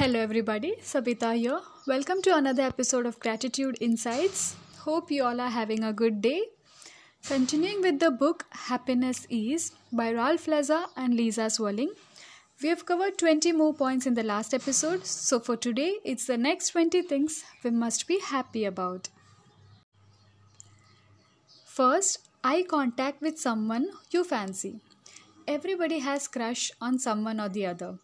Hello, everybody. Sabita here. Welcome to another episode of Gratitude Insights. Hope you all are having a good day. Continuing with the book Happiness Is by Ralph Lazar and Lisa Swerling. We have covered 20 more points in the last episode, so for today, it's the next 20 things we must be happy about. First, eye contact with someone you fancy. Everybody has crush on someone or the other.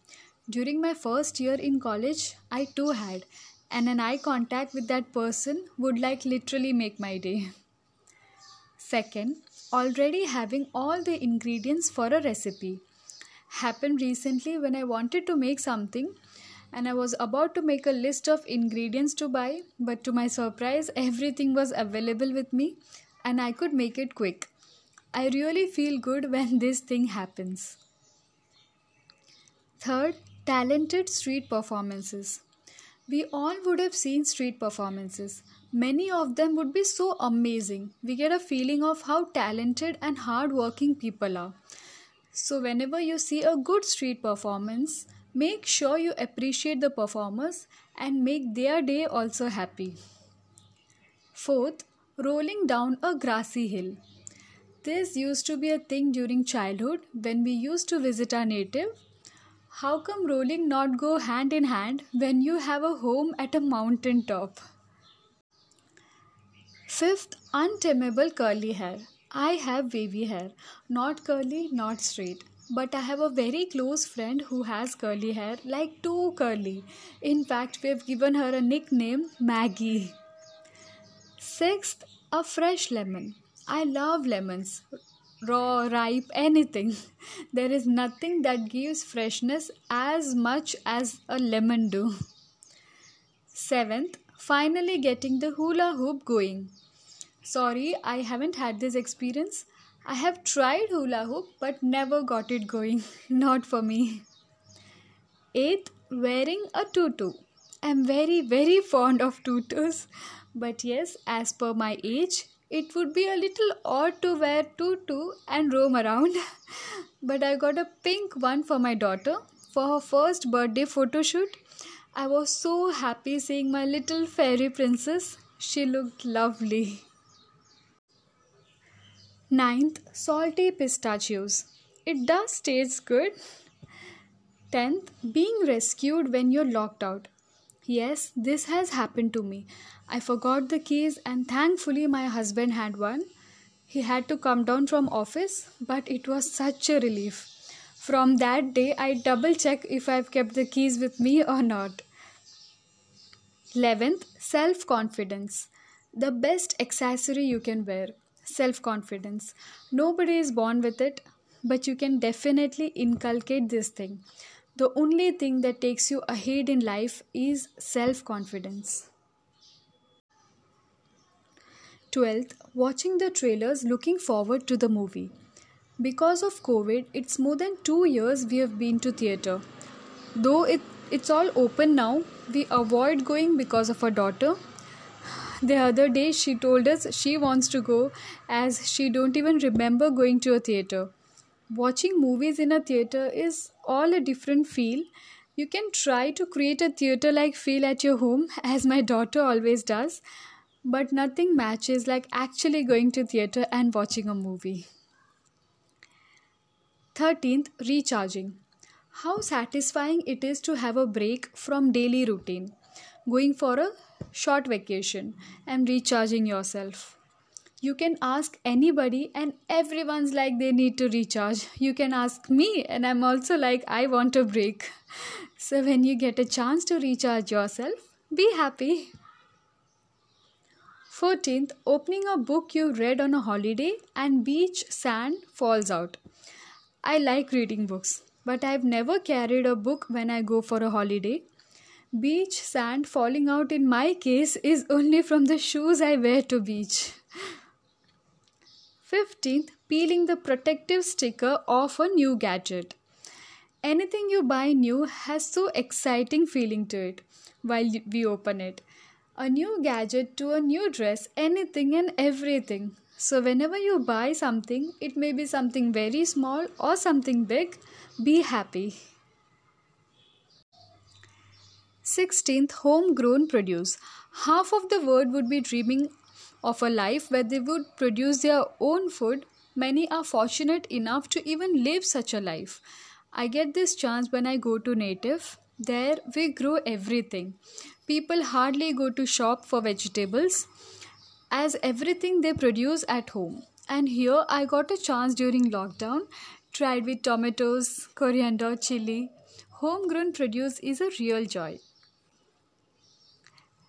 During my first year in college, I too had, and an eye contact with that person would like literally make my day. Second, already having all the ingredients for a recipe. Happened recently when I wanted to make something and I was about to make a list of ingredients to buy, but to my surprise, everything was available with me and I could make it quick. I really feel good when this thing happens. Third, talented street performances. We all would have seen street performances. Many of them would be so amazing. We get a feeling of how talented and hardworking people are. So, whenever you see a good street performance, make sure you appreciate the performers and make their day also happy. Fourth, rolling down a grassy hill. This used to be a thing during childhood when we used to visit our native how come rolling not go hand in hand when you have a home at a mountain top? Fifth, untamable curly hair. I have wavy hair, not curly, not straight. But I have a very close friend who has curly hair, like too curly. In fact, we have given her a nickname Maggie. Sixth, a fresh lemon. I love lemons raw, ripe, anything. There is nothing that gives freshness as much as a lemon do. Seventh, finally getting the hula hoop going. Sorry, I haven't had this experience. I have tried hula hoop but never got it going. Not for me. Eighth, wearing a tutu. I'm very, very fond of tutus. But yes, as per my age, it would be a little odd to wear tutu and roam around. but I got a pink one for my daughter for her first birthday photo shoot. I was so happy seeing my little fairy princess. She looked lovely. Ninth, salty pistachios. It does taste good. Tenth, being rescued when you're locked out. Yes, this has happened to me. I forgot the keys and thankfully my husband had one. He had to come down from office, but it was such a relief. From that day, I double check if I've kept the keys with me or not. 11th, self confidence. The best accessory you can wear. Self confidence. Nobody is born with it, but you can definitely inculcate this thing. The only thing that takes you ahead in life is self confidence. 12th, watching the trailers, looking forward to the movie. Because of COVID, it's more than two years we have been to theatre. Though it, it's all open now, we avoid going because of our daughter. The other day she told us she wants to go as she don't even remember going to a theatre watching movies in a theater is all a different feel. You can try to create a theater like feel at your home, as my daughter always does, but nothing matches like actually going to theater and watching a movie. 13th, recharging. How satisfying it is to have a break from daily routine, going for a short vacation and recharging yourself you can ask anybody and everyone's like they need to recharge. You can ask me and i'm also like i want a break. So when you get a chance to recharge yourself be happy. 14th opening a book you read on a holiday and beach sand falls out. I like reading books but i've never carried a book when i go for a holiday. Beach sand falling out in my case is only from the shoes i wear to beach 15th, peeling the protective sticker off a new gadget. Anything you buy new has so exciting feeling to it while we open it. A new gadget to a new dress, anything and everything. So whenever you buy something, it may be something very small or something big, be happy. 16th, homegrown produce. Half of the world would be dreaming of a life where they would produce their own food. Many are fortunate enough to even live such a life. I get this chance when I go to native. There we grow everything. People hardly go to shop for vegetables as everything they produce at home. And here I got a chance during lockdown, tried with tomatoes, coriander, chili. Homegrown produce is a real joy.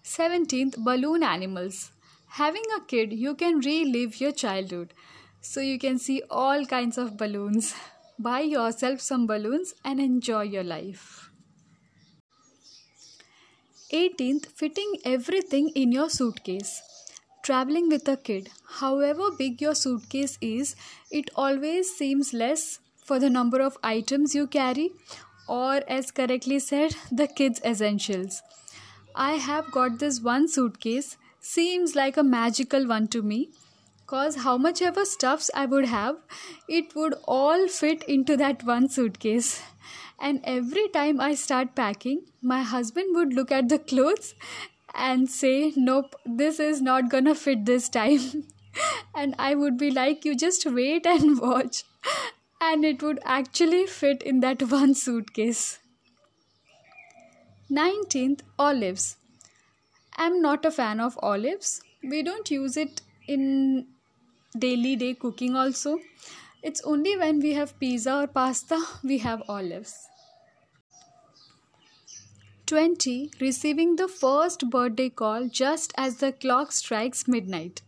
17th balloon animals having a kid you can relive your childhood. So you can see all kinds of balloons. Buy yourself some balloons and enjoy your life. 18th fitting everything in your suitcase. Traveling with a kid however big your suitcase is it always seems less for the number of items you carry or as correctly said the kids essentials. I have got this one suitcase, seems like a magical one to me. Cause how much ever stuffs I would have, it would all fit into that one suitcase. And every time I start packing, my husband would look at the clothes and say, Nope, this is not gonna fit this time. and I would be like, You just wait and watch. And it would actually fit in that one suitcase. 19th olives i'm not a fan of olives. We don't use it in daily day cooking also. It's only when we have pizza or pasta we have olives. 20 receiving the first birthday call just as the clock strikes midnight.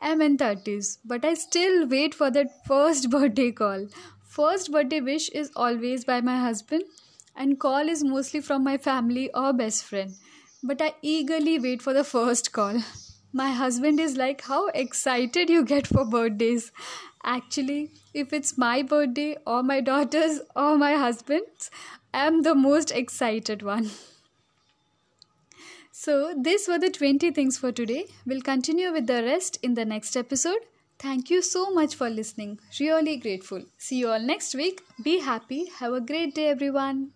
I'm in 30s but i still wait for that first birthday call. First birthday wish is always by my husband and call is mostly from my family or best friend. But I eagerly wait for the first call. My husband is like, How excited you get for birthdays. Actually, if it's my birthday or my daughter's or my husband's, I'm the most excited one. So, these were the 20 things for today. We'll continue with the rest in the next episode. Thank you so much for listening. Really grateful. See you all next week. Be happy. Have a great day, everyone.